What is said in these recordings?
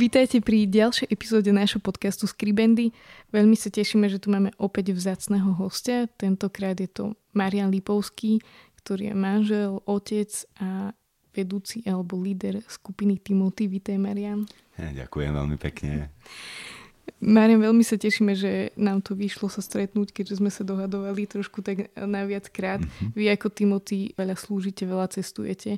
Vítajte pri ďalšej epizóde nášho podcastu Skribendy. Veľmi sa tešíme, že tu máme opäť vzácného hostia. Tentokrát je to Marian Lipovský, ktorý je manžel, otec a vedúci alebo líder skupiny Timothy. Vítaj, Marian. Ďakujem veľmi pekne. Marian, veľmi sa tešíme, že nám to vyšlo sa stretnúť, keďže sme sa dohadovali trošku tak na viackrát. Mm-hmm. Vy ako Timothy veľa slúžite, veľa cestujete.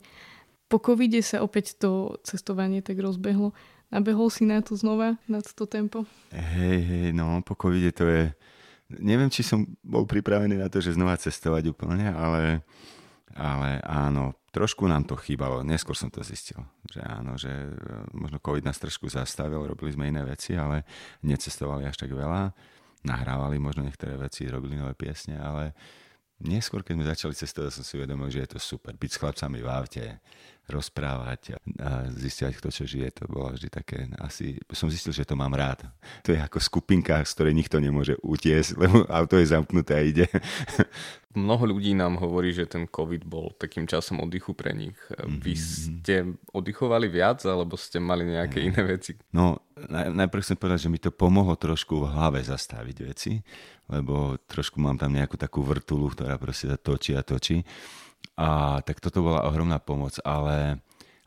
Po covide sa opäť to cestovanie tak rozbehlo. Nabehol si na to znova, na to tempo? Hej, hej, no po covide to je... Neviem, či som bol pripravený na to, že znova cestovať úplne, ale, ale áno, trošku nám to chýbalo. Neskôr som to zistil, že áno, že e, možno covid nás trošku zastavil, robili sme iné veci, ale necestovali až tak veľa. Nahrávali možno niektoré veci, robili nové piesne, ale neskôr, keď sme začali cestovať, som si uvedomil, že je to super. Byť s chlapcami v aute, rozprávať a zistiať, kto čo žije, to bolo vždy také, asi som zistil, že to mám rád. To je ako skupinka, z ktorej nikto nemôže utiesť, lebo auto je zamknuté a ide. Mnoho ľudí nám hovorí, že ten COVID bol takým časom oddychu pre nich. Vy mhm. ste oddychovali viac, alebo ste mali nejaké iné veci? No, najprv chcem povedať, že mi to pomohlo trošku v hlave zastaviť veci, lebo trošku mám tam nejakú takú vrtulu, ktorá proste točí a točí. A tak toto bola ohromná pomoc, ale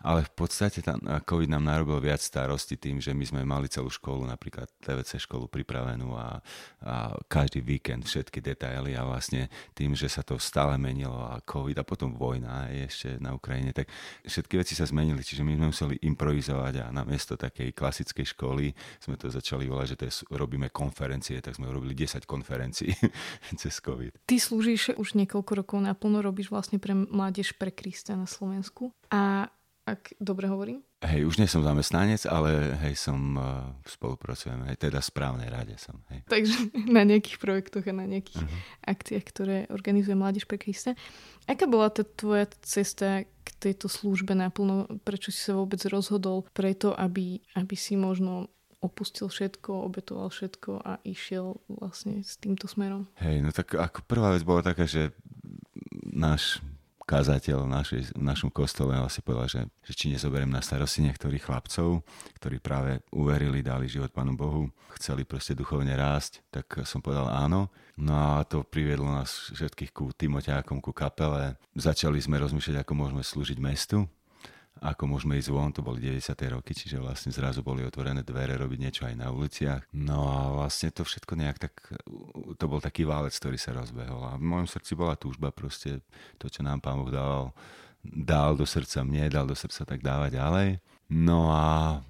ale v podstate tam COVID nám narobil viac starosti tým, že my sme mali celú školu, napríklad TVC školu pripravenú a, a každý víkend všetky detaily a vlastne tým, že sa to stále menilo a COVID a potom vojna ešte na Ukrajine, tak všetky veci sa zmenili, čiže my sme museli improvizovať a namiesto takej klasickej školy sme to začali volať, že to je, robíme konferencie, tak sme robili 10 konferencií cez COVID. Ty slúžiš už niekoľko rokov naplno, robíš vlastne pre Mládež pre Krista na Slovensku a ak dobre hovorím? Hej, už nie som zamestnanec, ale hej, som uh, spolupracujem, hej, teda správnej rade som. Hej. Takže na nejakých projektoch a na nejakých uh-huh. akciách, ktoré organizuje Mládež pre Krista. Aká bola tá tvoja cesta k tejto službe naplno? Prečo si sa vôbec rozhodol preto, aby, aby si možno opustil všetko, obetoval všetko a išiel vlastne s týmto smerom? Hej, no tak ako prvá vec bola taká, že náš kazateľ v, našej, v našom kostole asi povedal, že, že či nezoberiem na starosti niektorých chlapcov, ktorí práve uverili, dali život Pánu Bohu, chceli proste duchovne rásť, tak som povedal áno. No a to priviedlo nás všetkých ku Timoťákom, ku kapele. Začali sme rozmýšľať, ako môžeme slúžiť mestu ako môžeme ísť von, to boli 90. roky, čiže vlastne zrazu boli otvorené dvere robiť niečo aj na uliciach. No a vlastne to všetko nejak tak, to bol taký válec, ktorý sa rozbehol. A v mojom srdci bola túžba proste to, čo nám Pán Boh dával, dal do srdca mne, dal do srdca, tak dávať ďalej. No a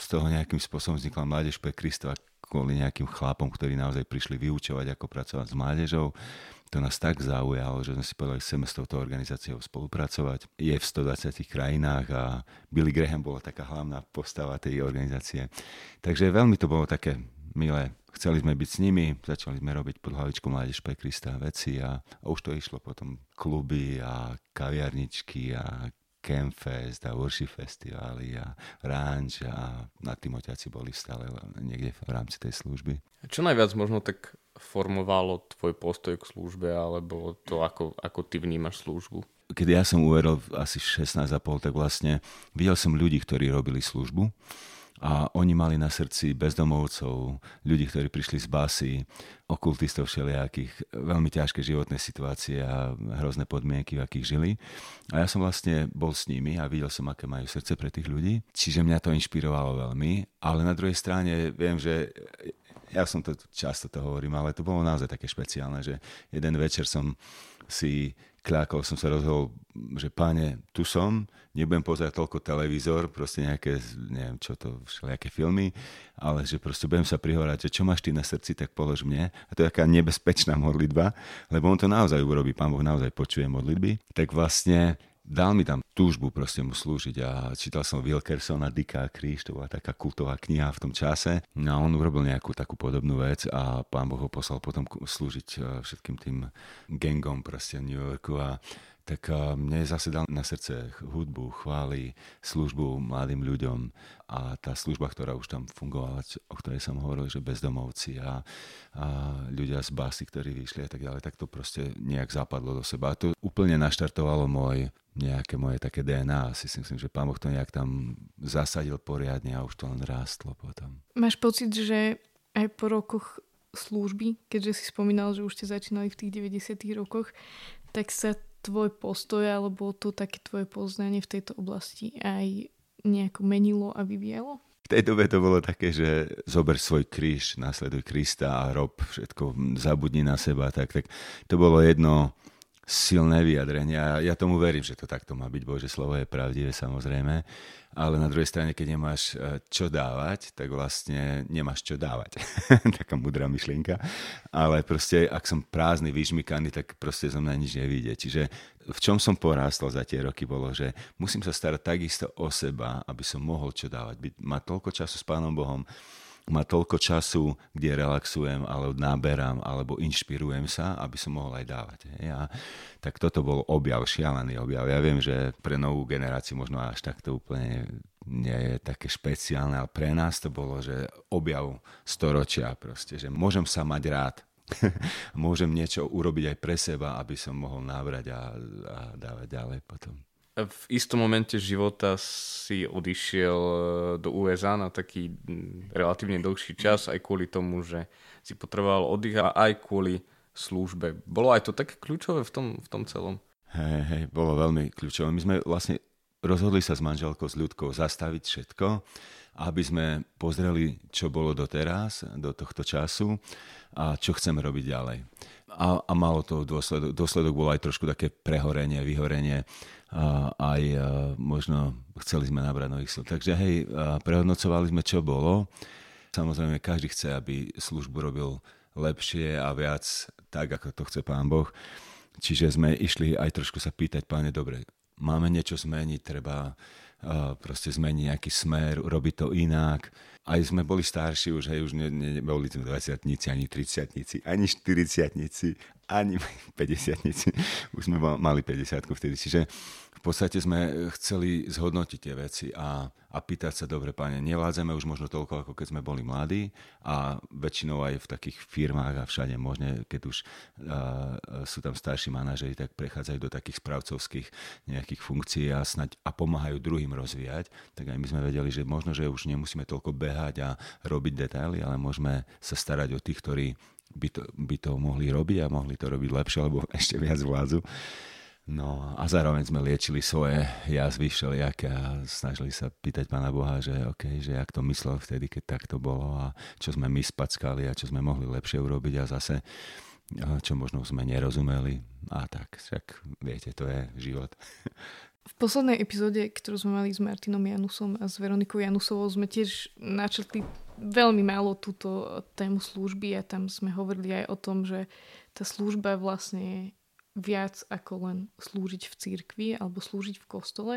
z toho nejakým spôsobom vznikla Mládež pre Krista kvôli nejakým chlapom, ktorí naozaj prišli vyučovať, ako pracovať s mládežou to nás tak zaujalo, že sme si povedali, chceme s touto organizáciou spolupracovať. Je v 120 krajinách a Billy Graham bola taká hlavná postava tej organizácie. Takže veľmi to bolo také milé. Chceli sme byť s nimi, začali sme robiť pod hlavičkou Mládež pre Krista veci a, a už to išlo potom kluby a kaviarničky a Campfest a worship festivály a ranč a na Timoťaci boli stále niekde v rámci tej služby. Čo najviac možno tak formovalo tvoj postoj k službe alebo to, ako, ako ty vnímaš službu? Keď ja som uveril asi 16,5, tak vlastne videl som ľudí, ktorí robili službu a oni mali na srdci bezdomovcov, ľudí, ktorí prišli z basy, okultistov všelijakých, veľmi ťažké životné situácie a hrozné podmienky, v akých žili. A ja som vlastne bol s nimi a videl som, aké majú srdce pre tých ľudí. Čiže mňa to inšpirovalo veľmi, ale na druhej strane viem, že ja som to často to hovorím, ale to bolo naozaj také špeciálne, že jeden večer som si kľakol, som sa rozhodol, že páne, tu som, nebudem pozerať toľko televízor, proste nejaké, neviem čo to, všelijaké filmy, ale že proste budem sa prihovárať, že čo máš ty na srdci, tak polož mne. A to je taká nebezpečná modlitba, lebo on to naozaj urobí, pán Boh naozaj počuje modlitby. Tak vlastne dal mi tam túžbu proste mu slúžiť a čítal som Wilkersona, Dicka kríž, to bola taká kultová kniha v tom čase. No a on urobil nejakú takú podobnú vec a pán Boh ho poslal potom slúžiť e, všetkým tým gangom proste v New Yorku a tak mne zase dal na srdce hudbu, chvály, službu mladým ľuďom a tá služba, ktorá už tam fungovala, o ktorej som hovoril, že bezdomovci a, a ľudia z basy, ktorí vyšli a tak ďalej, tak to proste nejak zapadlo do seba. A to úplne naštartovalo môj, nejaké moje také DNA. Asi si myslím, že pán Boh to nejak tam zasadil poriadne a už to len rástlo potom. Máš pocit, že aj po rokoch služby, keďže si spomínal, že už ste začínali v tých 90 rokoch, tak sa tvoj postoj alebo to také tvoje poznanie v tejto oblasti aj nejako menilo a vyvíjalo? V tej dobe to bolo také, že zober svoj kríž, následuj Krista a rob všetko, zabudni na seba. Tak, tak to bolo jedno silné vyjadrenie a ja tomu verím, že to takto má byť. Bože slovo je pravdivé samozrejme ale na druhej strane, keď nemáš e, čo dávať, tak vlastne nemáš čo dávať. Taká mudrá myšlienka. Ale proste, ak som prázdny, vyžmykaný, tak proste zo mňa nič nevíde. Čiže v čom som porástol za tie roky bolo, že musím sa starať takisto o seba, aby som mohol čo dávať. Byť, mať toľko času s Pánom Bohom, má toľko času, kde relaxujem, alebo náberám, alebo inšpirujem sa, aby som mohol aj dávať. Hej. A tak toto bol objav, šialený objav. Ja viem, že pre novú generáciu možno až takto úplne nie je také špeciálne, ale pre nás to bolo, že objav storočia proste, že môžem sa mať rád, môžem niečo urobiť aj pre seba, aby som mohol nábrať a, a dávať ďalej potom v istom momente života si odišiel e, do USA na taký relatívne dlhší čas, aj kvôli tomu, že si potreboval oddych a aj kvôli službe. Bolo aj to také kľúčové v tom, v tom celom? Hej, hej, bolo veľmi kľúčové. My sme vlastne rozhodli sa s manželkou, s ľudkou zastaviť všetko, aby sme pozreli, čo bolo doteraz, do tohto času a čo chceme robiť ďalej. A, a malo to dôsledok, dôsledok bolo aj trošku také prehorenie, vyhorenie a aj a možno chceli sme nabrať nových síl. Takže hej, prehodnocovali sme, čo bolo. Samozrejme, každý chce, aby službu robil lepšie a viac tak, ako to chce Pán Boh. Čiže sme išli aj trošku sa pýtať, páne, dobre, máme niečo zmeniť, treba proste zmeniť nejaký smer, robiť to inak. Aj sme boli starší už, hej, už ne, ne, neboli sme 20 ani 30 ani 40 ani 50 Už sme mali 50 vtedy. Čiže podstate sme chceli zhodnotiť tie veci a, a pýtať sa, dobre páne, nevládzame už možno toľko, ako keď sme boli mladí a väčšinou aj v takých firmách a všade možne, keď už uh, sú tam starší manažeri, tak prechádzajú do takých správcovských nejakých funkcií a, snaď, a pomáhajú druhým rozvíjať, tak aj my sme vedeli, že možno, že už nemusíme toľko behať a robiť detaily, ale môžeme sa starať o tých, ktorí by to, by to mohli robiť a mohli to robiť lepšie, alebo ešte viac vládzu. No a zároveň sme liečili svoje jazvy všelijaké a snažili sa pýtať Pána Boha, že OK, že jak to myslel vtedy, keď tak to bolo a čo sme my spackali a čo sme mohli lepšie urobiť a zase čo možno sme nerozumeli a tak, však viete, to je život. V poslednej epizóde, ktorú sme mali s Martinom Janusom a s Veronikou Janusovou, sme tiež načrtli veľmi málo túto tému služby a tam sme hovorili aj o tom, že tá služba vlastne viac ako len slúžiť v cirkvi alebo slúžiť v kostole.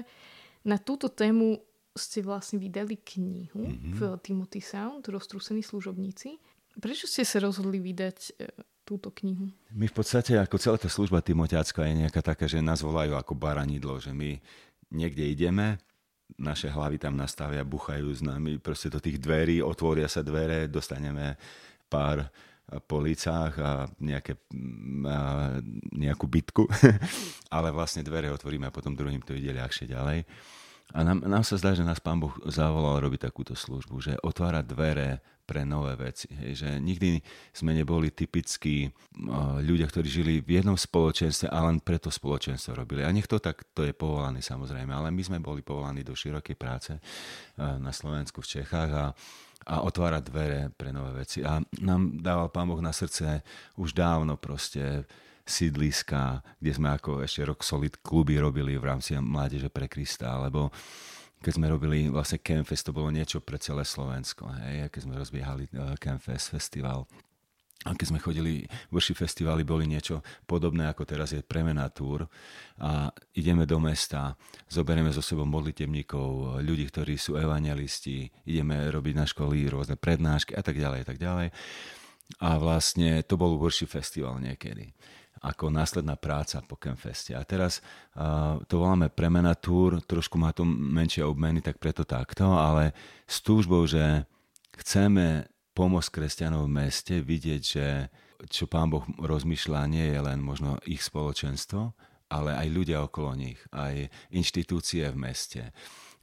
Na túto tému ste vlastne vydali knihu mm-hmm. v Timothy Sound, Roztrúsení služobníci. Prečo ste sa rozhodli vydať e, túto knihu? My v podstate, ako celá tá služba Timotiacka je nejaká taká, že nás volajú ako baranidlo, že my niekde ideme, naše hlavy tam nastavia, buchajú s nami proste do tých dverí, otvoria sa dvere, dostaneme pár po lícach a, nejaké, a nejakú bitku, ale vlastne dvere otvoríme a potom druhým to ide ľahšie ďalej. A nám, nám sa zdá, že nás Pán Boh zavolal robiť takúto službu, že otvára dvere pre nové veci. Hej, že nikdy sme neboli typickí uh, ľudia, ktorí žili v jednom spoločenstve a len preto spoločenstvo robili. A nech to tak, to je povolaný samozrejme, ale my sme boli povolaní do širokej práce uh, na Slovensku, v Čechách a a otvárať dvere pre nové veci. A nám dával Pán Boh na srdce už dávno proste sídliska, kde sme ako ešte rok solid kluby robili v rámci Mládeže pre Krista, alebo keď sme robili vlastne Campfest, to bolo niečo pre celé Slovensko. Hej? Keď sme rozbiehali uh, Campfest festival a keď sme chodili, vrši festivály boli niečo podobné, ako teraz je Premena Tour a ideme do mesta, zoberieme so sebou modlitebníkov, ľudí, ktorí sú evangelisti, ideme robiť na školy rôzne prednášky a tak ďalej, a tak ďalej. A vlastne to bol worship festival niekedy ako následná práca po Campfeste. A teraz uh, to voláme Premena Tour, trošku má to menšie obmeny, tak preto takto, ale s túžbou, že chceme pomôcť kresťanov v meste, vidieť, že čo pán Boh rozmýšľa, nie je len možno ich spoločenstvo, ale aj ľudia okolo nich, aj inštitúcie v meste,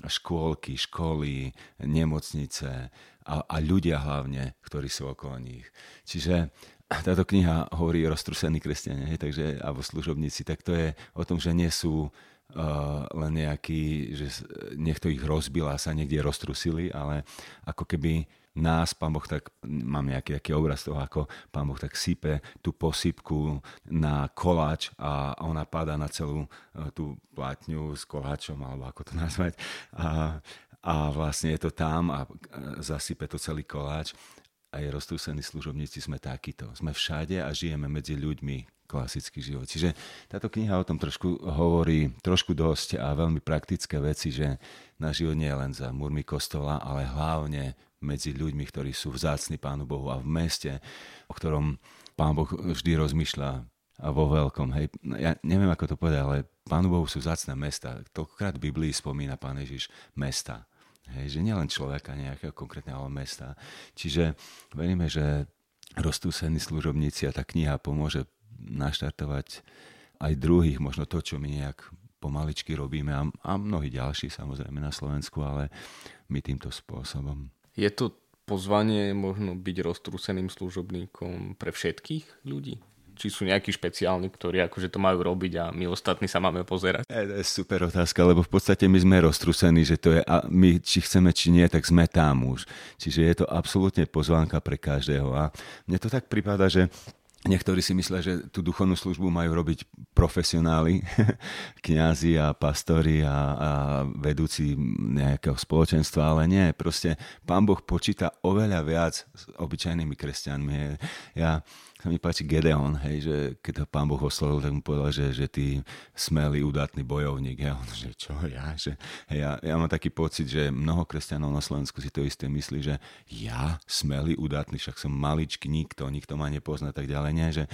škôlky, školy, nemocnice a, a ľudia hlavne, ktorí sú okolo nich. Čiže táto kniha hovorí o roztrusení kresťania, takže, alebo služobníci, tak to je o tom, že nie sú uh, len nejaký, že niekto ich rozbil a sa niekde roztrusili, ale ako keby nás, pán Boh tak, mám nejaký taký obraz toho, ako pán Boh tak sype tú posypku na koláč a ona padá na celú uh, tú platňu s koláčom, alebo ako to nazvať. A, a vlastne je to tam a zasype to celý koláč aj roztrúsení služobníci sme takíto. Sme všade a žijeme medzi ľuďmi klasický život. Čiže táto kniha o tom trošku hovorí trošku dosť a veľmi praktické veci, že náš život nie je len za múrmi kostola, ale hlavne medzi ľuďmi, ktorí sú vzácni Pánu Bohu a v meste, o ktorom Pán Boh vždy rozmýšľa a vo veľkom. Hej. Ja neviem, ako to povedať, ale Pánu Bohu sú vzácne mesta. Toľkokrát v Biblii spomína Pán Ježiš mesta. Hej, že nielen človeka nejakého konkrétneho mesta. Čiže veríme, že roztúsení služobníci a tá kniha pomôže naštartovať aj druhých, možno to, čo my nejak pomaličky robíme a, a mnohí ďalší samozrejme na Slovensku, ale my týmto spôsobom. Je to pozvanie možno byť roztrúseným služobníkom pre všetkých ľudí? Či sú nejakí špeciálni, ktorí akože to majú robiť a my ostatní sa máme pozerať? E, to je super otázka, lebo v podstate my sme roztrusení, že to je, a my či chceme, či nie, tak sme tam už. Čiže je to absolútne pozvánka pre každého. A mne to tak prípada, že Niektorí si myslia, že tú duchovnú službu majú robiť profesionáli, kňazi a pastori a, a vedúci nejakého spoločenstva, ale nie, proste pán Boh počíta oveľa viac s obyčajnými kresťanmi. Ja sa mi páči Gedeon, hej, že keď ho pán Boh oslovil, tak mu povedal, že, že ty smelý, udatný bojovník. Ja, že čo ja? Že, hej, ja, ja mám taký pocit, že mnoho kresťanov na Slovensku si to isté myslí, že ja smelý, udatný, však som maličký, nikto, nikto ma nepozná, tak ďalej. Nie, že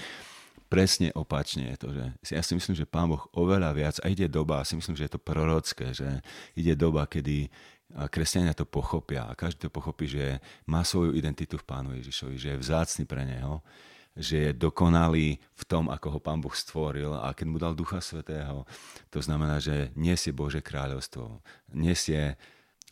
presne opačne je to, že ja si myslím, že Pán Boh oveľa viac, a ide doba, a si myslím, že je to prorocké, že ide doba, kedy kresťania to pochopia a každý to pochopí, že má svoju identitu v Pánu Ježišovi, že je vzácny pre Neho že je dokonalý v tom, ako ho Pán Boh stvoril a keď mu dal Ducha Svetého, to znamená, že nesie Bože kráľovstvo, nesie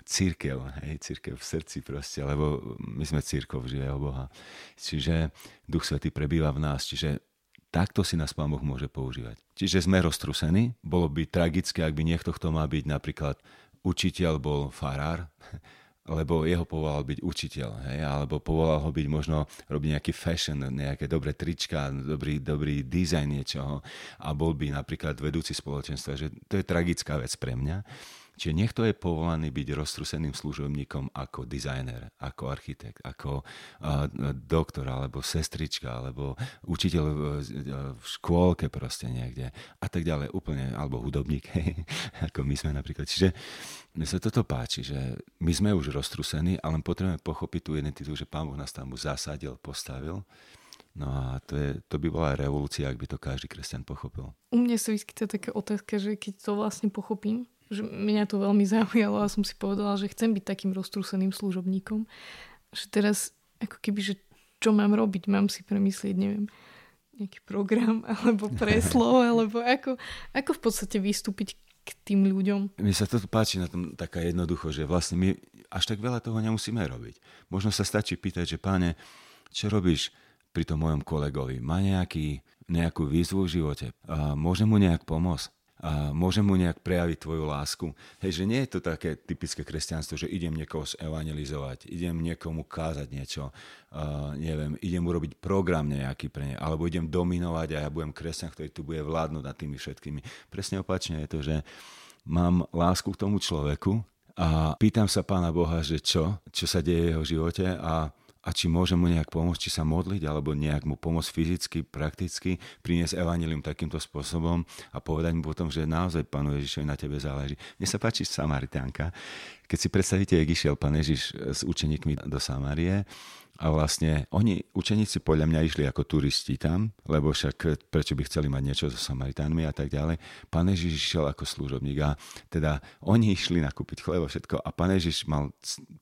církev, hej, církev v srdci proste, lebo my sme církov živého Boha. Čiže Duch Svetý prebýva v nás, čiže takto si nás Pán Boh môže používať. Čiže sme roztrusení, bolo by tragické, ak by niekto, kto má byť napríklad učiteľ, bol farár, lebo jeho povolal byť učiteľ, hej, alebo povolal ho byť možno robiť nejaký fashion, nejaké dobré trička, dobrý, dobrý dizajn niečoho a bol by napríklad vedúci spoločenstva, že to je tragická vec pre mňa. Čiže niekto je povolaný byť roztruseným služobníkom ako dizajner, ako architekt, ako doktor, alebo sestrička, alebo učiteľ v, škôlke proste niekde a tak ďalej, úplne, alebo hudobník, ako my sme napríklad. Čiže mne sa toto páči, že my sme už roztrusení, ale potrebujeme pochopiť tú identitu, že Pán Boh nás tam zasadil, postavil No a to, je, to by bola revolúcia, ak by to každý kresťan pochopil. U mňa sa vyskytuje taká otázka, že keď to vlastne pochopím, že mňa to veľmi zaujalo a som si povedala, že chcem byť takým roztrúseným služobníkom. Že teraz ako keby, že čo mám robiť, mám si premyslieť, neviem, nejaký program alebo preslo, alebo ako, ako v podstate vystúpiť k tým ľuďom. Mi sa to páči na tom taká jednoducho, že vlastne my až tak veľa toho nemusíme robiť. Možno sa stačí pýtať, že páne, čo robíš pri tom mojom kolegovi? Má nejaký, nejakú výzvu v živote? A môžem mu nejak pomôcť? A môžem mu nejak prejaviť tvoju lásku. Hej, že nie je to také typické kresťanstvo, že idem niekoho evangelizovať, idem niekomu kázať niečo, uh, neviem, idem urobiť program nejaký pre ne, alebo idem dominovať a ja budem kresťan, ktorý tu bude vládnuť nad tými všetkými. Presne opačne je to, že mám lásku k tomu človeku a pýtam sa Pána Boha, že čo, čo sa deje v jeho živote a a či môžem mu nejak pomôcť, či sa modliť, alebo nejak mu pomôcť fyzicky, prakticky, priniesť evanilium takýmto spôsobom a povedať mu potom, že naozaj Pánu Ježišovi na tebe záleží. Mne sa páči Samaritánka. Keď si predstavíte, jak išiel Pán Ježiš s učeníkmi do Samárie, a vlastne oni, učeníci podľa mňa išli ako turisti tam, lebo však prečo by chceli mať niečo so Samaritánmi a tak ďalej. Pán Ježiš išiel ako služobník a teda oni išli nakúpiť chlebo všetko a pán Ježiš mal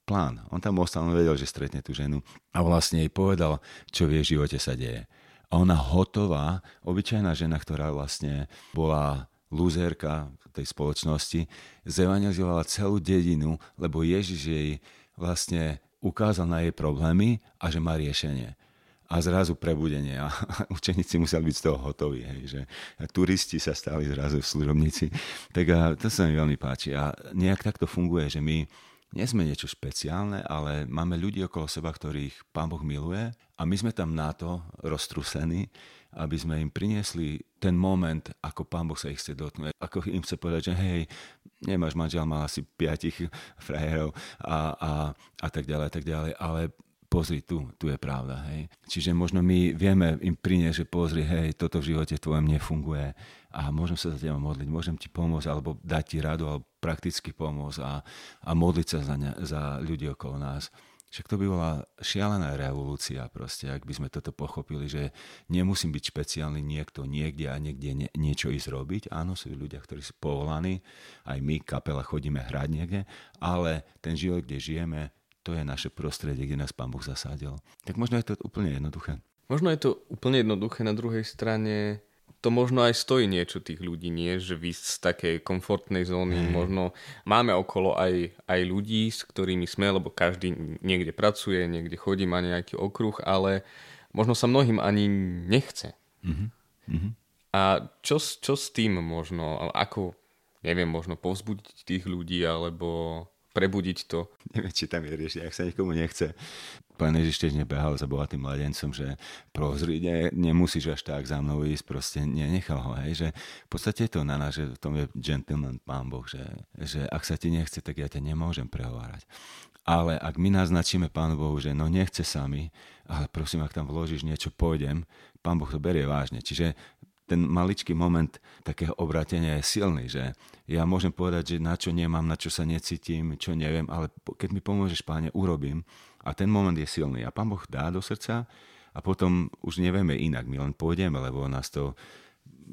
plán. On tam ostal, on vedel, že stretne tú ženu a vlastne jej povedal, čo v jej živote sa deje. A ona hotová, obyčajná žena, ktorá vlastne bola lúzerka tej spoločnosti, zevangelizovala celú dedinu, lebo Ježiš jej vlastne ukázal na jej problémy a že má riešenie. A zrazu prebudenie a učeníci museli byť z toho hotoví, hej, že turisti sa stali zrazu v služobníci. Tak a to sa mi veľmi páči. A nejak takto funguje, že my nie sme niečo špeciálne, ale máme ľudí okolo seba, ktorých Pán Boh miluje a my sme tam na to roztrusení, aby sme im priniesli ten moment, ako Pán Boh sa ich chce dotknúť. Ako im chce povedať, že hej, nemáš manžel, mal asi piatich frajerov a, a, a tak ďalej, a tak ďalej, ale pozri, tu, tu je pravda, hej. Čiže možno my vieme im priniesť, že pozri, hej, toto v živote tvojom nefunguje a môžem sa za teba modliť, môžem ti pomôcť, alebo dať ti radu, alebo prakticky pomôcť a, a modliť sa za, ne, za ľudí okolo nás. Však to by bola šialená revolúcia proste, ak by sme toto pochopili, že nemusím byť špeciálny niekto niekde a niekde nie, niečo ísť robiť. Áno, sú ľudia, ktorí sú povolaní, aj my, kapela, chodíme hrať niekde, ale ten život, kde žijeme, to je naše prostredie, kde nás Pán Boh zasadil. Tak možno je to úplne jednoduché. Možno je to úplne jednoduché, na druhej strane to možno aj stojí niečo tých ľudí, nie? Že vy z takej komfortnej zóny mm. možno máme okolo aj, aj ľudí, s ktorými sme, lebo každý niekde pracuje, niekde chodí, má nejaký okruh, ale možno sa mnohým ani nechce. Mm-hmm. A čo, čo s tým možno, ako, neviem, možno povzbudiť tých ľudí, alebo prebudiť to. Neviem, či tam je riešenie, ak sa nikomu nechce. Pán Ježiš tiež nebehal za bohatým mladencom, že prozri, ne, nemusíš až tak za mnou ísť, proste nenechal ho, hej, že v podstate je to na nás, že v tom je gentleman pán Boh, že, že ak sa ti nechce, tak ja ťa nemôžem prehovárať. Ale ak my naznačíme Pánu Bohu, že no nechce sami, ale prosím, ak tam vložíš niečo, pôjdem, Pán Boh to berie vážne. Čiže ten maličký moment takého obratenia je silný, že ja môžem povedať, že na čo nemám, na čo sa necítim, čo neviem, ale keď mi pomôžeš, páne, urobím. A ten moment je silný. A pán Boh dá do srdca a potom už nevieme inak. My len pôjdeme, lebo nás to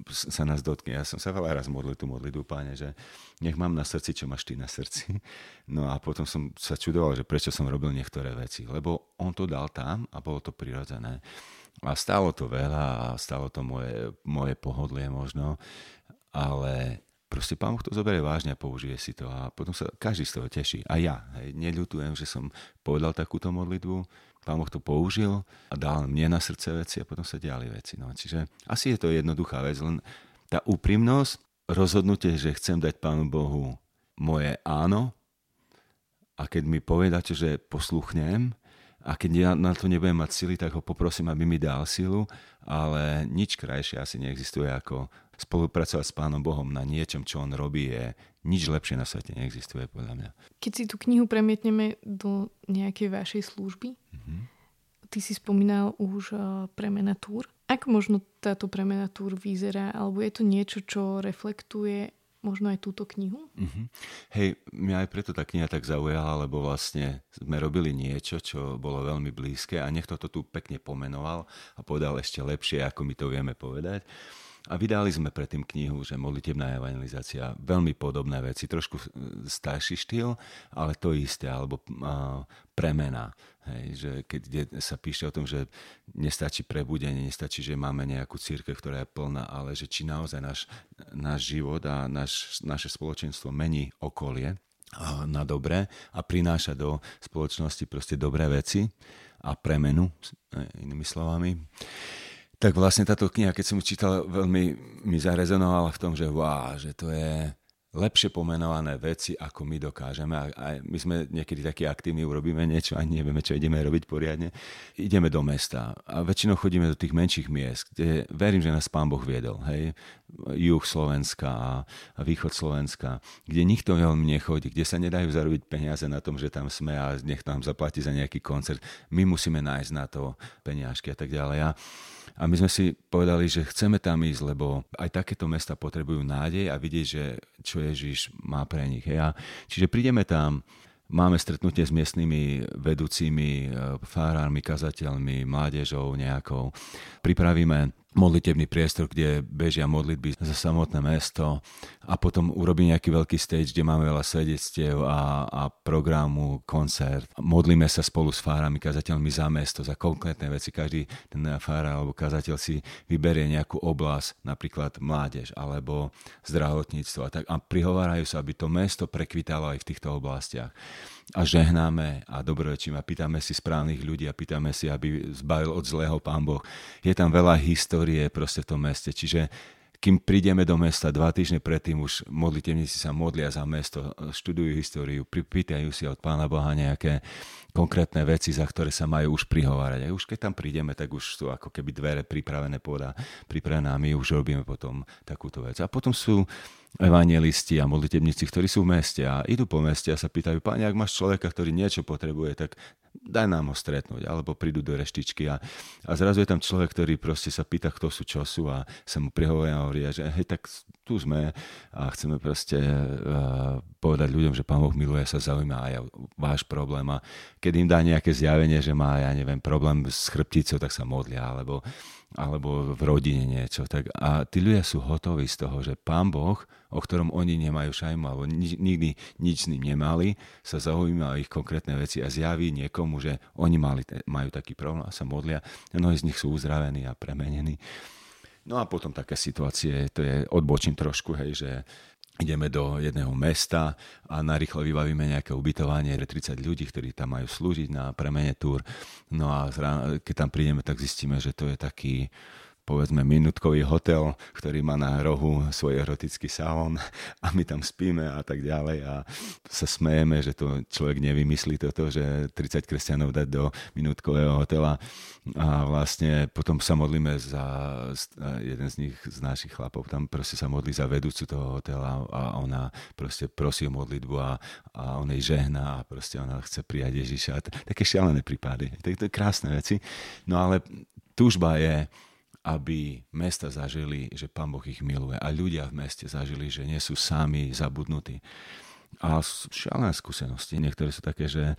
sa nás dotkne. Ja som sa veľa raz modlil tú modlitbu, páne, že nech mám na srdci, čo máš ty na srdci. No a potom som sa čudoval, že prečo som robil niektoré veci. Lebo on to dal tam a bolo to prirodzené. A stalo to veľa a stalo to moje, moje pohodlie možno, ale proste Pán Boh to zoberie vážne a použije si to a potom sa každý z toho teší. A ja, hej, neľutujem, že som povedal takúto modlitbu, Pán Boh to použil a dal mne na srdce veci a potom sa diali veci. No, čiže asi je to jednoduchá vec, len tá úprimnosť, rozhodnutie, že chcem dať Pánu Bohu moje áno a keď mi povedáte, že posluchnem, a keď ja na to nebudem mať sily, tak ho poprosím, aby mi dal silu, ale nič krajšie asi neexistuje ako spolupracovať s Pánom Bohom na niečom, čo on robí, je nič lepšie na svete neexistuje, podľa mňa. Keď si tú knihu premietneme do nejakej vašej služby, mm-hmm. ty si spomínal už uh, premena túr. Ako možno táto premena túr vyzerá? Alebo je to niečo, čo reflektuje možno aj túto knihu? Mm-hmm. Hej, mňa aj preto tá kniha tak zaujala, lebo vlastne sme robili niečo, čo bolo veľmi blízke a niekto to tu pekne pomenoval a povedal ešte lepšie, ako my to vieme povedať. A vydali sme predtým knihu, že modlitebná evangelizácia, veľmi podobné veci, trošku starší štýl, ale to isté, alebo premena. Hej, že keď sa píše o tom, že nestačí prebudenie, nestačí, že máme nejakú církev, ktorá je plná, ale že či naozaj náš, náš život a náš, naše spoločenstvo mení okolie na dobré a prináša do spoločnosti proste dobré veci a premenu, inými slovami tak vlastne táto kniha, keď som ju čítal, veľmi mi zarezonovala v tom, že wow, že to je lepšie pomenované veci, ako my dokážeme. A, a my sme niekedy takí aktívni, urobíme niečo a nevieme, čo ideme robiť poriadne. Ideme do mesta a väčšinou chodíme do tých menších miest, kde verím, že nás Pán Boh viedol. Hej. juh Slovenska a, východ Slovenska, kde nikto veľmi nechodí, kde sa nedajú zarobiť peniaze na tom, že tam sme a nech nám zaplatí za nejaký koncert. My musíme nájsť na to peniažky a tak ďalej. A, a my sme si povedali, že chceme tam ísť, lebo aj takéto mesta potrebujú nádej a vidieť, že čo Ježiš má pre nich. Ja, čiže prídeme tam, máme stretnutie s miestnymi vedúcimi, e, fárármi, kazateľmi, mládežou nejakou. Pripravíme modlitebný priestor, kde bežia modlitby za samotné mesto a potom urobí nejaký veľký stage, kde máme veľa svedectiev a, a programu, koncert. Modlíme sa spolu s fárami, kazateľmi za mesto, za konkrétne veci. Každý ten fára alebo kazateľ si vyberie nejakú oblasť, napríklad mládež alebo zdravotníctvo a, tak, a prihovárajú sa, aby to mesto prekvitalo aj v týchto oblastiach a žehnáme a dobrorečíme a pýtame si správnych ľudí a pýtame si, aby zbavil od zlého pán Boh. Je tam veľa histórie proste v tom meste, čiže kým prídeme do mesta, dva týždne predtým už modlitevníci sa modlia za mesto, študujú históriu, pýtajú si od Pána Boha nejaké konkrétne veci, za ktoré sa majú už prihovárať. A už keď tam prídeme, tak už sú ako keby dvere pripravené poda, pripravené a my už robíme potom takúto vec. A potom sú evangelisti a modlitebníci, ktorí sú v meste a idú po meste a sa pýtajú, páni, ak máš človeka, ktorý niečo potrebuje, tak daj nám ho stretnúť, alebo prídu do reštičky a, a zrazu je tam človek, ktorý proste sa pýta, kto sú, čo sú a sa mu prihovoria a hovoria, že hej, tak tu sme a chceme proste uh, povedať ľuďom, že Pán Boh miluje, sa zaujíma aj váš problém a keď im dá nejaké zjavenie, že má, ja neviem, problém s chrbticou, tak sa modlia, alebo alebo v rodine niečo. Tak, a tí ľudia sú hotoví z toho, že pán Boh, o ktorom oni nemajú šajmu, alebo ni, nikdy nič s ním nemali, sa zaujíma o ich konkrétne veci a zjaví niekomu, že oni mali, majú taký problém a sa modlia. Mnohí z nich sú uzdravení a premenení. No a potom také situácie, to je odbočím trošku, hej, že ideme do jedného mesta a narýchlo vybavíme nejaké ubytovanie pre 30 ľudí, ktorí tam majú slúžiť na premene túr. No a keď tam prídeme, tak zistíme, že to je taký povedzme minútkový hotel, ktorý má na rohu svoj erotický salón a my tam spíme a tak ďalej a sa smejeme, že to človek nevymyslí toto, že 30 kresťanov dať do minútkového hotela a vlastne potom sa modlíme za jeden z nich, z našich chlapov, tam proste sa modlí za vedúcu toho hotela a ona proste prosí o modlitbu a, a on jej žehná a proste ona chce prijať Ježiša. Také šialené prípady, je krásne veci. No ale túžba je, aby mesta zažili, že Pán Boh ich miluje a ľudia v meste zažili, že nie sú sami zabudnutí. A šialené skúsenosti. Niektoré sú také, že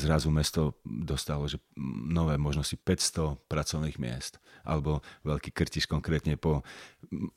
zrazu mesto dostalo že nové možnosti 500 pracovných miest. Alebo veľký krtiš konkrétne po...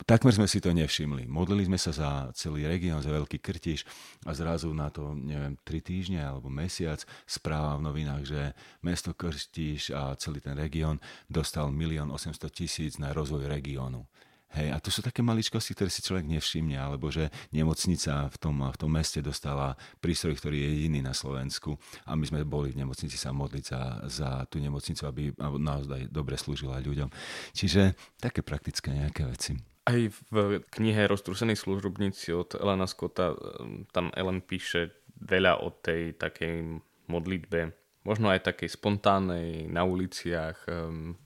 Takmer sme si to nevšimli. Modlili sme sa za celý región, za veľký krtiš a zrazu na to, neviem, 3 týždne alebo mesiac správa v novinách, že mesto Krtiš a celý ten región dostal 1 800 tisíc na rozvoj regiónu. Hej, a to sú také maličkosti, ktoré si človek nevšimne, alebo že nemocnica v tom, v tom meste dostala prístroj, ktorý je jediný na Slovensku a my sme boli v nemocnici sa modliť za, za tú nemocnicu, aby naozaj dobre slúžila ľuďom. Čiže také praktické nejaké veci. Aj v knihe Roztrúsený služobníci od Elena Scotta um, tam Ellen píše veľa o tej takej modlitbe, možno aj takej spontánnej na uliciach, um,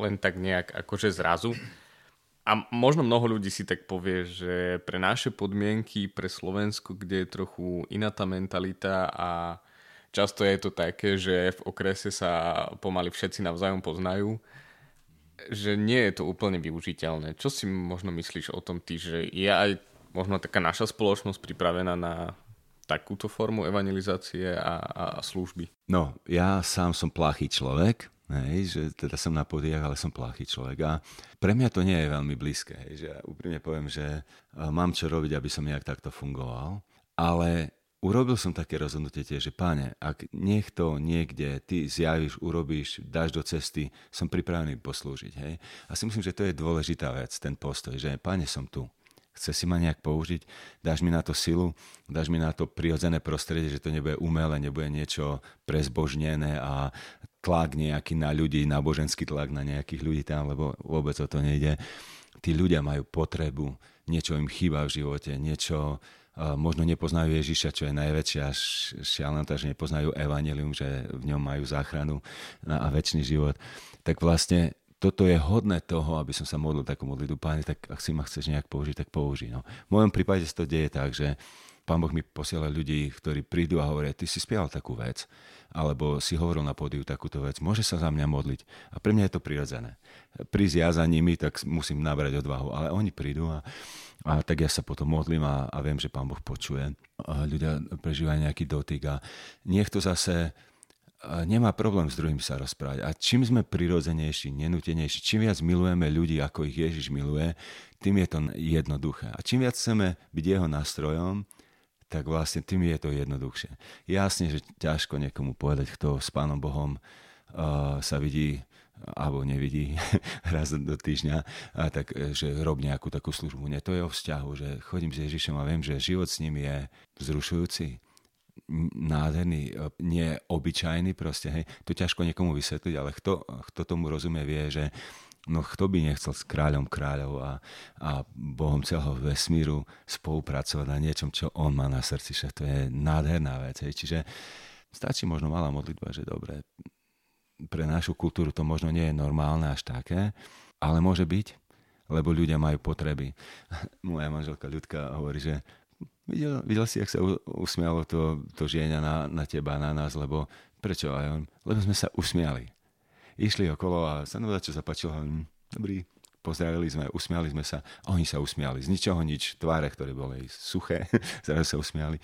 len tak nejak akože zrazu a možno mnoho ľudí si tak povie, že pre naše podmienky, pre Slovensko, kde je trochu iná tá mentalita a často je to také, že v okrese sa pomaly všetci navzájom poznajú, že nie je to úplne využiteľné. Čo si možno myslíš o tom ty, že je aj možno taká naša spoločnosť pripravená na takúto formu evangelizácie a, a služby? No, ja sám som plachý človek, Hej, že teda som na podiach, ale som plachý človek. A pre mňa to nie je veľmi blízke. Hej, že ja úprimne poviem, že mám čo robiť, aby som nejak takto fungoval. Ale urobil som také rozhodnutie tie, že páne, ak niekto niekde ty zjavíš, urobíš, dáš do cesty, som pripravený poslúžiť. Hej? A si myslím, že to je dôležitá vec, ten postoj, že páne, som tu chce si ma nejak použiť, dáš mi na to silu, dáš mi na to prirodzené prostredie, že to nebude umelé, nebude niečo prezbožnené a tlak nejaký na ľudí, náboženský tlak na nejakých ľudí tam, lebo vôbec o to nejde. Tí ľudia majú potrebu, niečo im chýba v živote, niečo, možno nepoznajú Ježiša, čo je najväčšia šialenota, že nepoznajú evanelium, že v ňom majú záchranu a väčší život. Tak vlastne toto je hodné toho, aby som sa modlil takú modlitbu. Páne, tak ak si ma chceš nejak použiť, tak použij. No. V mojom prípade sa to deje tak, že Pán Boh mi posiela ľudí, ktorí prídu a hovoria, ty si spieval takú vec, alebo si hovoril na pódiu takúto vec, môže sa za mňa modliť. A pre mňa je to prirodzené. Prísť ja za nimi, tak musím nabrať odvahu, ale oni prídu a, a tak ja sa potom modlím a, a viem, že Pán Boh počuje. A ľudia prežívajú nejaký dotyk a niekto zase nemá problém s druhým sa rozprávať. A čím sme prirodzenejší, nenutenejší, čím viac milujeme ľudí, ako ich Ježiš miluje, tým je to jednoduché. A čím viac chceme byť jeho nástrojom, tak vlastne tým je to jednoduchšie. Jasne, že ťažko niekomu povedať, kto s Pánom Bohom uh, sa vidí alebo nevidí raz do týždňa, a tak, že rob nejakú takú službu. Nie, to je o vzťahu, že chodím s Ježišom a viem, že život s ním je vzrušujúci, nádherný, nie obyčajný proste, hej. To ťažko niekomu vysvetliť, ale kto, kto tomu rozumie, vie, že no kto by nechcel s kráľom kráľov a, a Bohom celého vesmíru spolupracovať na niečom, čo on má na srdci, že to je nádherná vec. Hej. Čiže stačí možno malá modlitba, že dobre, pre našu kultúru to možno nie je normálne až také, ale môže byť, lebo ľudia majú potreby. Moja manželka Ľudka hovorí, že videl, videl si, jak sa usmialo to, to žieňa na, na teba, na nás, lebo prečo? aj on, lebo sme sa usmiali išli okolo a sa nám čo zapáčilo. Hm, dobrý, pozdravili sme, usmiali sme sa oni sa usmiali. Z ničoho nič, tváre, ktoré boli suché, zrazu sa usmiali,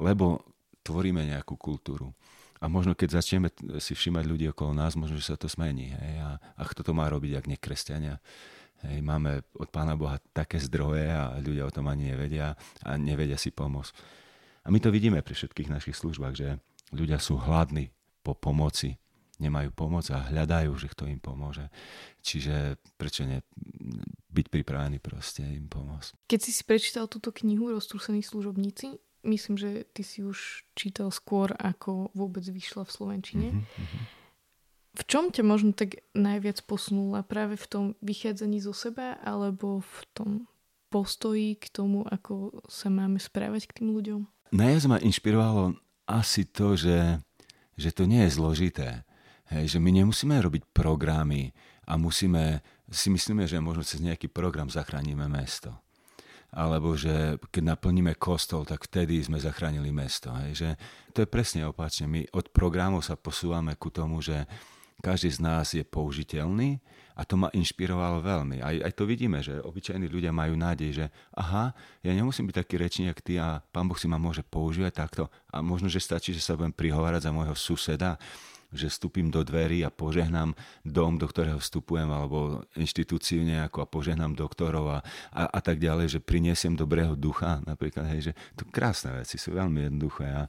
lebo tvoríme nejakú kultúru. A možno keď začneme si všímať ľudí okolo nás, možno, že sa to zmení. Hej? A, a kto to má robiť, ak nekresťania? Hej, máme od Pána Boha také zdroje a ľudia o tom ani nevedia a nevedia si pomôcť. A my to vidíme pri všetkých našich službách, že ľudia sú hladní po pomoci, nemajú pomoc a hľadajú, že kto im pomôže. Čiže prečo ne byť pripravený proste im pomôcť. Keď si si prečítal túto knihu Roztrúsení služobníci, myslím, že ty si už čítal skôr, ako vôbec vyšla v Slovenčine. Mm-hmm. V čom ťa možno tak najviac posunula? Práve v tom vychádzaní zo seba alebo v tom postoji k tomu, ako sa máme správať k tým ľuďom? Najviac ma inšpirovalo asi to, že, že to nie je zložité Hej, že my nemusíme robiť programy a musíme, si myslíme, že možno cez nejaký program zachránime mesto. Alebo že keď naplníme kostol, tak vtedy sme zachránili mesto. Hej, že to je presne opačne. My od programov sa posúvame ku tomu, že každý z nás je použiteľný a to ma inšpirovalo veľmi. Aj, aj to vidíme, že obyčajní ľudia majú nádej, že aha, ja nemusím byť taký rečník, ty a pán Boh si ma môže používať takto a možno, že stačí, že sa budem prihovárať za môjho suseda že vstúpim do dverí a požehnám dom, do ktorého vstupujem, alebo inštitúciu nejakú a požehnám doktorov a, a, a tak ďalej, že priniesiem dobrého ducha napríklad, hej, že to krásne veci, sú veľmi jednoduché. A,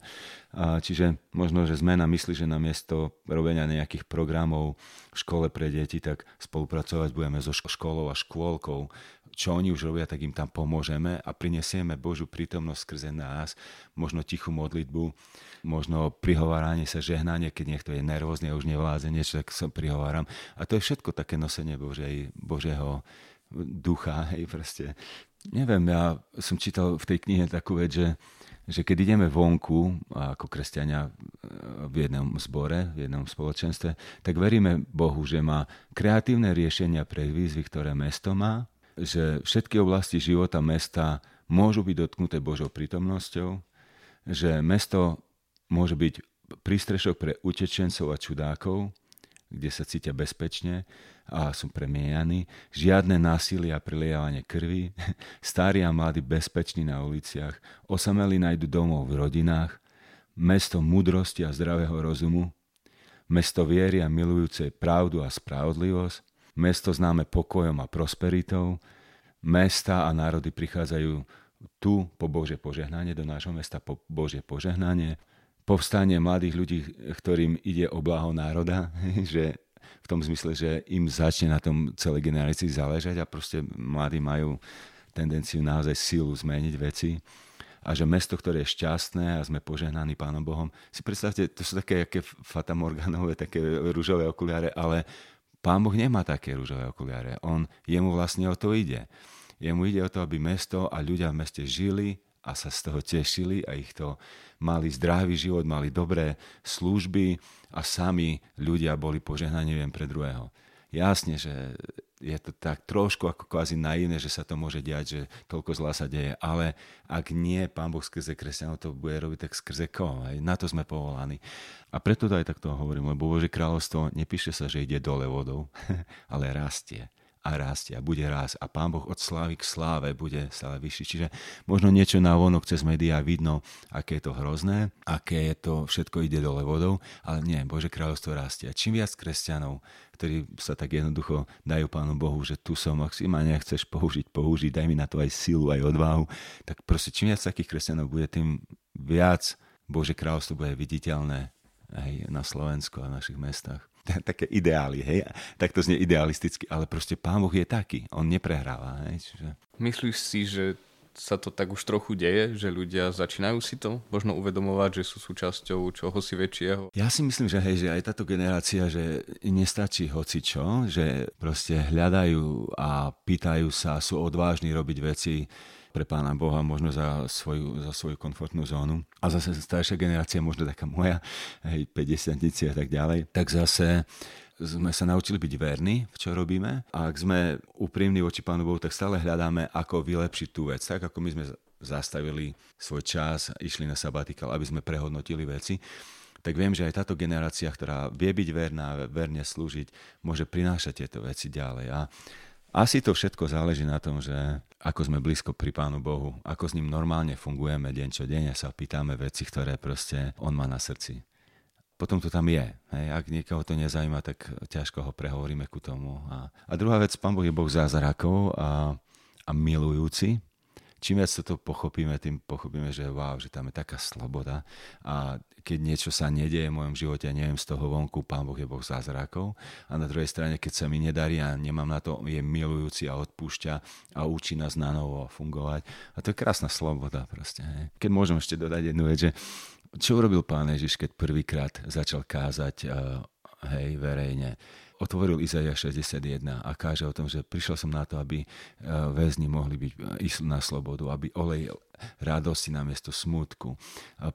a čiže možno, že zmena myslí, že na miesto robenia nejakých programov v škole pre deti, tak spolupracovať budeme so školou a škôlkou, čo oni už robia, tak im tam pomôžeme a prinesieme Božú prítomnosť skrze nás, možno tichú modlitbu, možno prihováranie sa, žehnanie, keď niekto je nervózny a už nevládze niečo, tak sa prihováram. A to je všetko také nosenie Božej, Božieho ducha, hej, proste. Neviem, ja som čítal v tej knihe takú vec, že, že keď ideme vonku ako kresťania v jednom zbore, v jednom spoločenstve, tak veríme Bohu, že má kreatívne riešenia pre výzvy, ktoré mesto má, že všetky oblasti života mesta môžu byť dotknuté Božou prítomnosťou, že mesto môže byť prístrešok pre utečencov a čudákov, kde sa cítia bezpečne a sú premieňaní. Žiadne násilie a prilievanie krvi. Starí a mladí bezpeční na uliciach. Osamelí nájdu domov v rodinách. Mesto múdrosti a zdravého rozumu. Mesto viery a milujúcej pravdu a spravodlivosť Mesto známe pokojom a prosperitou. Mesta a národy prichádzajú tu po Bože požehnanie, do nášho mesta po Bože požehnanie. Povstanie mladých ľudí, ktorým ide o blaho národa, že v tom zmysle, že im začne na tom celej generácii záležať a proste mladí majú tendenciu naozaj silu zmeniť veci a že mesto, ktoré je šťastné a sme požehnaní Pánom Bohom. Si predstavte, to sú také aké fatamorganové, také rúžové okuliare, ale Pán Boh nemá také rúžové okuliare. On, jemu vlastne o to ide. Jemu ide o to, aby mesto a ľudia v meste žili a sa z toho tešili a ich to mali zdravý život, mali dobré služby a sami ľudia boli požehnaní jeden pre druhého. Jasne, že je to tak trošku ako kvázi naivné, že sa to môže diať, že toľko zlá sa deje, ale ak nie Pán Boh skrze kresťanov to bude robiť, tak skrze koho? Aj na to sme povolaní. A preto to aj takto hovorím, lebo Bože kráľovstvo nepíše sa, že ide dole vodou, ale rastie a rastie a bude rásť a Pán Boh od slávy k sláve bude stále vyšší. Čiže možno niečo na vonok cez médiá vidno, aké je to hrozné, aké je to všetko ide dole vodou, ale nie, Bože kráľovstvo rastie. A čím viac kresťanov, ktorí sa tak jednoducho dajú Pánu Bohu, že tu som, ak si ma nechceš použiť, použiť, daj mi na to aj silu, aj odvahu, tak proste čím viac takých kresťanov bude, tým viac Bože kráľovstvo bude viditeľné aj na Slovensku a v našich mestách také ideály, hej, tak to znie idealisticky, ale proste Pán Boh je taký, on neprehráva. Hej, čiže... Myslíš si, že sa to tak už trochu deje, že ľudia začínajú si to možno uvedomovať, že sú súčasťou čoho si väčšieho? Ja si myslím, že hej, že aj táto generácia, že nestačí hoci čo, že proste hľadajú a pýtajú sa, sú odvážni robiť veci, pre Pána Boha, možno za svoju, za svoju komfortnú zónu. A zase staršia generácia, možno taká moja, hej, 50 a tak ďalej, tak zase sme sa naučili byť verní v čo robíme a ak sme úprimní voči Pánu Bohu, tak stále hľadáme, ako vylepšiť tú vec. Tak ako my sme zastavili svoj čas, išli na sabatikal, aby sme prehodnotili veci, tak viem, že aj táto generácia, ktorá vie byť verná, verne slúžiť, môže prinášať tieto veci ďalej. A asi to všetko záleží na tom, že ako sme blízko pri Pánu Bohu, ako s ním normálne fungujeme deň čo deň a sa pýtame veci, ktoré proste on má na srdci. Potom to tam je. Hej. Ak niekoho to nezaujíma, tak ťažko ho prehovoríme ku tomu. A, a druhá vec, Pán Boh je Boh zázrakov a, a milujúci čím viac to pochopíme, tým pochopíme, že wow, že tam je taká sloboda a keď niečo sa nedieje v mojom živote a neviem z toho vonku, Pán Boh je Boh zázrakov a na druhej strane, keď sa mi nedarí a nemám na to, je milujúci a odpúšťa a učí nás na novo fungovať. A to je krásna sloboda proste. Hej. Keď môžem ešte dodať jednu vec, že čo urobil Pán Ježiš, keď prvýkrát začal kázať uh, hej, verejne? Otvoril Izaja 61 a káže o tom, že prišiel som na to, aby e, väzni mohli byť, e, ísť na slobodu, aby olej radosti na miesto smutku,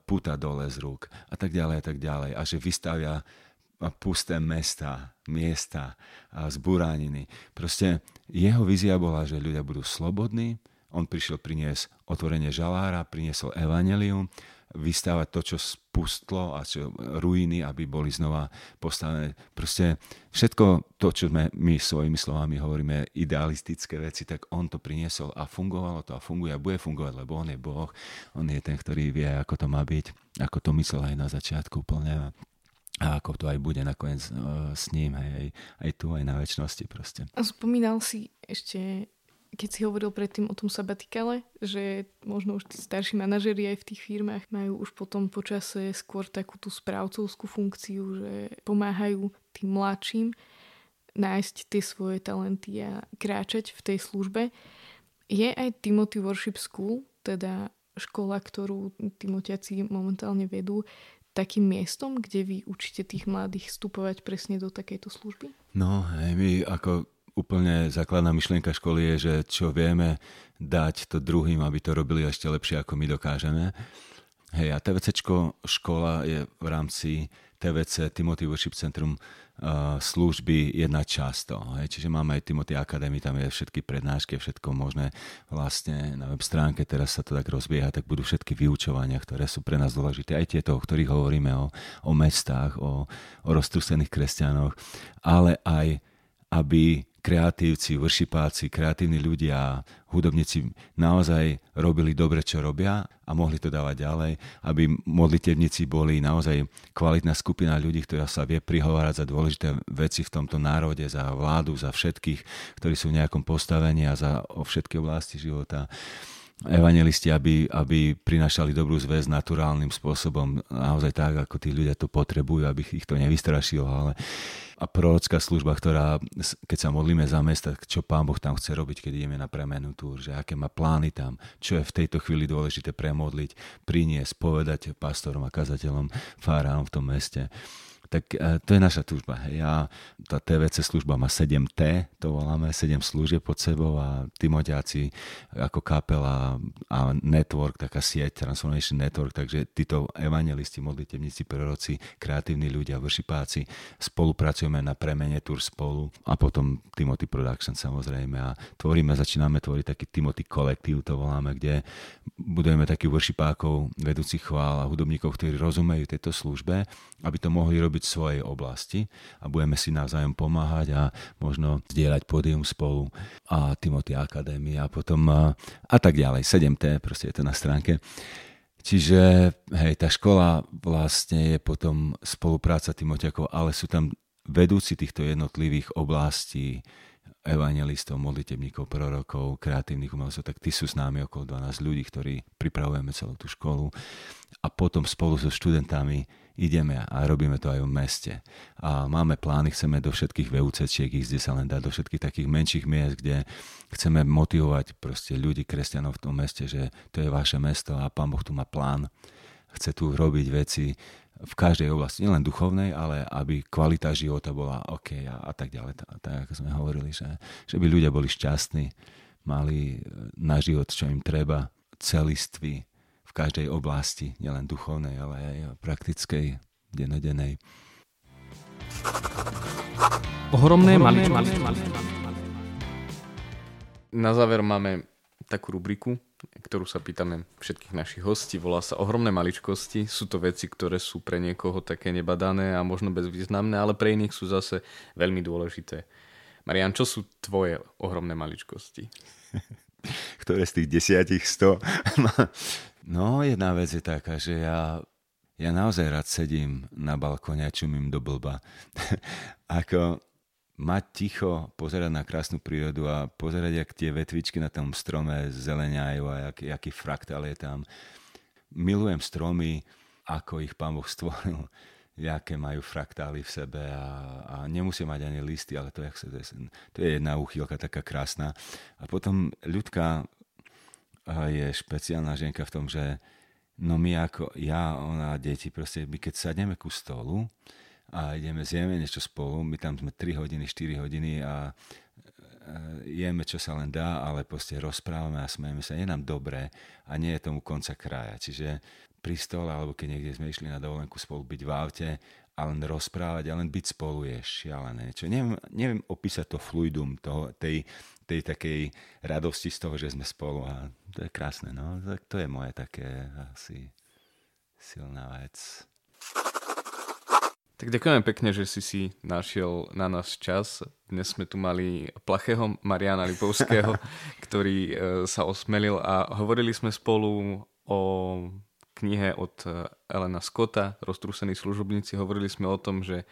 puta dole z rúk a tak ďalej a tak ďalej. A že vystavia pusté mesta, miesta zburániny. Proste jeho vízia bola, že ľudia budú slobodní, on prišiel priniesť otvorenie žalára, priniesol evanelium vystávať to, čo spustlo a čo ruiny, aby boli znova postavené. Proste všetko to, čo sme my svojimi slovami hovoríme, idealistické veci, tak on to priniesol a fungovalo to a funguje a bude fungovať, lebo on je Boh, on je ten, ktorý vie, ako to má byť, ako to myslel aj na začiatku úplne a ako to aj bude nakoniec uh, s ním, aj, aj, tu, aj na väčšnosti proste. A spomínal si ešte keď si hovoril predtým o tom sabatikale, že možno už tí starší manažeri aj v tých firmách majú už potom počase skôr takú tú správcovskú funkciu, že pomáhajú tým mladším nájsť tie svoje talenty a kráčať v tej službe. Je aj Timothy Worship School, teda škola, ktorú Timotiaci momentálne vedú, takým miestom, kde vy učíte tých mladých vstupovať presne do takejto služby? No, aj my ako úplne základná myšlienka školy je, že čo vieme dať to druhým, aby to robili ešte lepšie, ako my dokážeme. Hej, a TVC škola je v rámci TVC, Timothy Worship Centrum, uh, služby jedna časť toho. Hej. Čiže máme aj Timothy Academy, tam je všetky prednášky, všetko možné vlastne na web stránke, teraz sa to tak rozbieha, tak budú všetky vyučovania, ktoré sú pre nás dôležité. Aj tieto, o ktorých hovoríme, o, o mestách, o, o roztrúsených kresťanoch, ale aj aby kreatívci, vršipáci, kreatívni ľudia, hudobníci naozaj robili dobre, čo robia a mohli to dávať ďalej, aby modlitevníci boli naozaj kvalitná skupina ľudí, ktorá sa vie prihovárať za dôležité veci v tomto národe, za vládu, za všetkých, ktorí sú v nejakom postavení a za o všetky oblasti života evangelisti, aby, aby prinašali dobrú zväz naturálnym spôsobom, naozaj tak, ako tí ľudia to potrebujú, aby ich to nevystrašilo, ale a prorocká služba, ktorá, keď sa modlíme za mesta, čo Pán Boh tam chce robiť, keď ideme na premenú túr, že aké má plány tam, čo je v tejto chvíli dôležité premodliť, priniesť, povedať pastorom a kazateľom, fárám v tom meste tak e, to je naša túžba. Hej. A tá TVC služba má 7T, to voláme, 7 služieb pod sebou a Timotiaci ako kapela a network, taká sieť, Transformation Network, takže títo evangelisti, modlitevníci, proroci, kreatívni ľudia, vršipáci, spolupracujeme na premene tur spolu a potom Timothy Production samozrejme a tvoríme, začíname tvoriť taký Timothy kolektív, to voláme, kde budujeme takých vršipákov, vedúcich chvál a hudobníkov, ktorí rozumejú tejto službe, aby to mohli robiť v svojej oblasti a budeme si navzájom pomáhať a možno zdieľať pódium spolu a Timothy Akadémia a potom a, a tak ďalej. 7T, proste je to na stránke. Čiže hej, tá škola vlastne je potom spolupráca Timotiakov, ale sú tam vedúci týchto jednotlivých oblastí, evangelistov, modlitebníkov, prorokov, kreatívnych umelcov, tak tí sú s námi okolo 12 ľudí, ktorí pripravujeme celú tú školu a potom spolu so študentami ideme a robíme to aj v meste. A máme plány, chceme do všetkých VUCčiek ísť, kde sa len dá, do všetkých takých menších miest, kde chceme motivovať proste ľudí, kresťanov v tom meste, že to je vaše mesto a Pán Boh tu má plán. Chce tu robiť veci, v každej oblasti, nielen duchovnej, ale aby kvalita života bola OK a, a tak ďalej. Tak, ako sme hovorili, že, že by ľudia boli šťastní, mali na život, čo im treba, celiství v každej oblasti, nielen duchovnej, ale aj praktickej, denodenej. Ohromné. Na záver máme takú rubriku, ktorú sa pýtame všetkých našich hostí. Volá sa Ohromné maličkosti. Sú to veci, ktoré sú pre niekoho také nebadané a možno bezvýznamné, ale pre iných sú zase veľmi dôležité. Marian, čo sú tvoje ohromné maličkosti? ktoré z tých desiatich sto? No, jedna vec je taká, že ja, ja naozaj rád sedím na balkóne a čumím do blba. Ako mať ticho, pozerať na krásnu prírodu a pozerať, jak tie vetvičky na tom strome zeleniajú a jak, jaký fraktál je tam. Milujem stromy, ako ich pán Boh stvoril, aké majú fraktály v sebe a, a nemusia mať ani listy, ale to, jak sa, to, je, to je jedna úchylka taká krásna. A potom ľudka je špeciálna ženka v tom, že no my ako ja, ona a deti, proste my keď sadneme ku stolu, a ideme, zjeme niečo spolu, my tam sme 3 hodiny, 4 hodiny a jeme, čo sa len dá, ale proste rozprávame a smejeme sa. Je nám dobré a nie je tomu konca kraja. Čiže pri stole, alebo keď niekde sme išli na dovolenku spolu byť v aute a len rozprávať a len byť spolu je šialené. Čo neviem, neviem opísať to fluidum toho, tej, tej takej radosti z toho, že sme spolu a to je krásne. No. To je moje také asi silná vec. Tak ďakujeme pekne, že si si našiel na nás čas. Dnes sme tu mali plachého Mariana Lipovského, ktorý e, sa osmelil a hovorili sme spolu o knihe od e, Elena Scotta, Roztrúsení služobníci. Hovorili sme o tom, že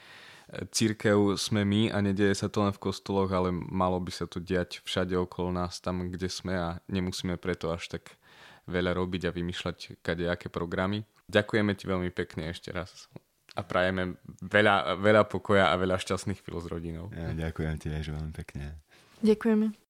církev sme my a nedieje sa to len v kostoloch, ale malo by sa to diať všade okolo nás, tam, kde sme a nemusíme preto až tak veľa robiť a vymýšľať kadejaké programy. Ďakujeme ti veľmi pekne ešte raz a prajeme veľa, veľa pokoja a veľa šťastných chvíľ s rodinou. Ja, ďakujem tiež veľmi pekne. Ďakujeme.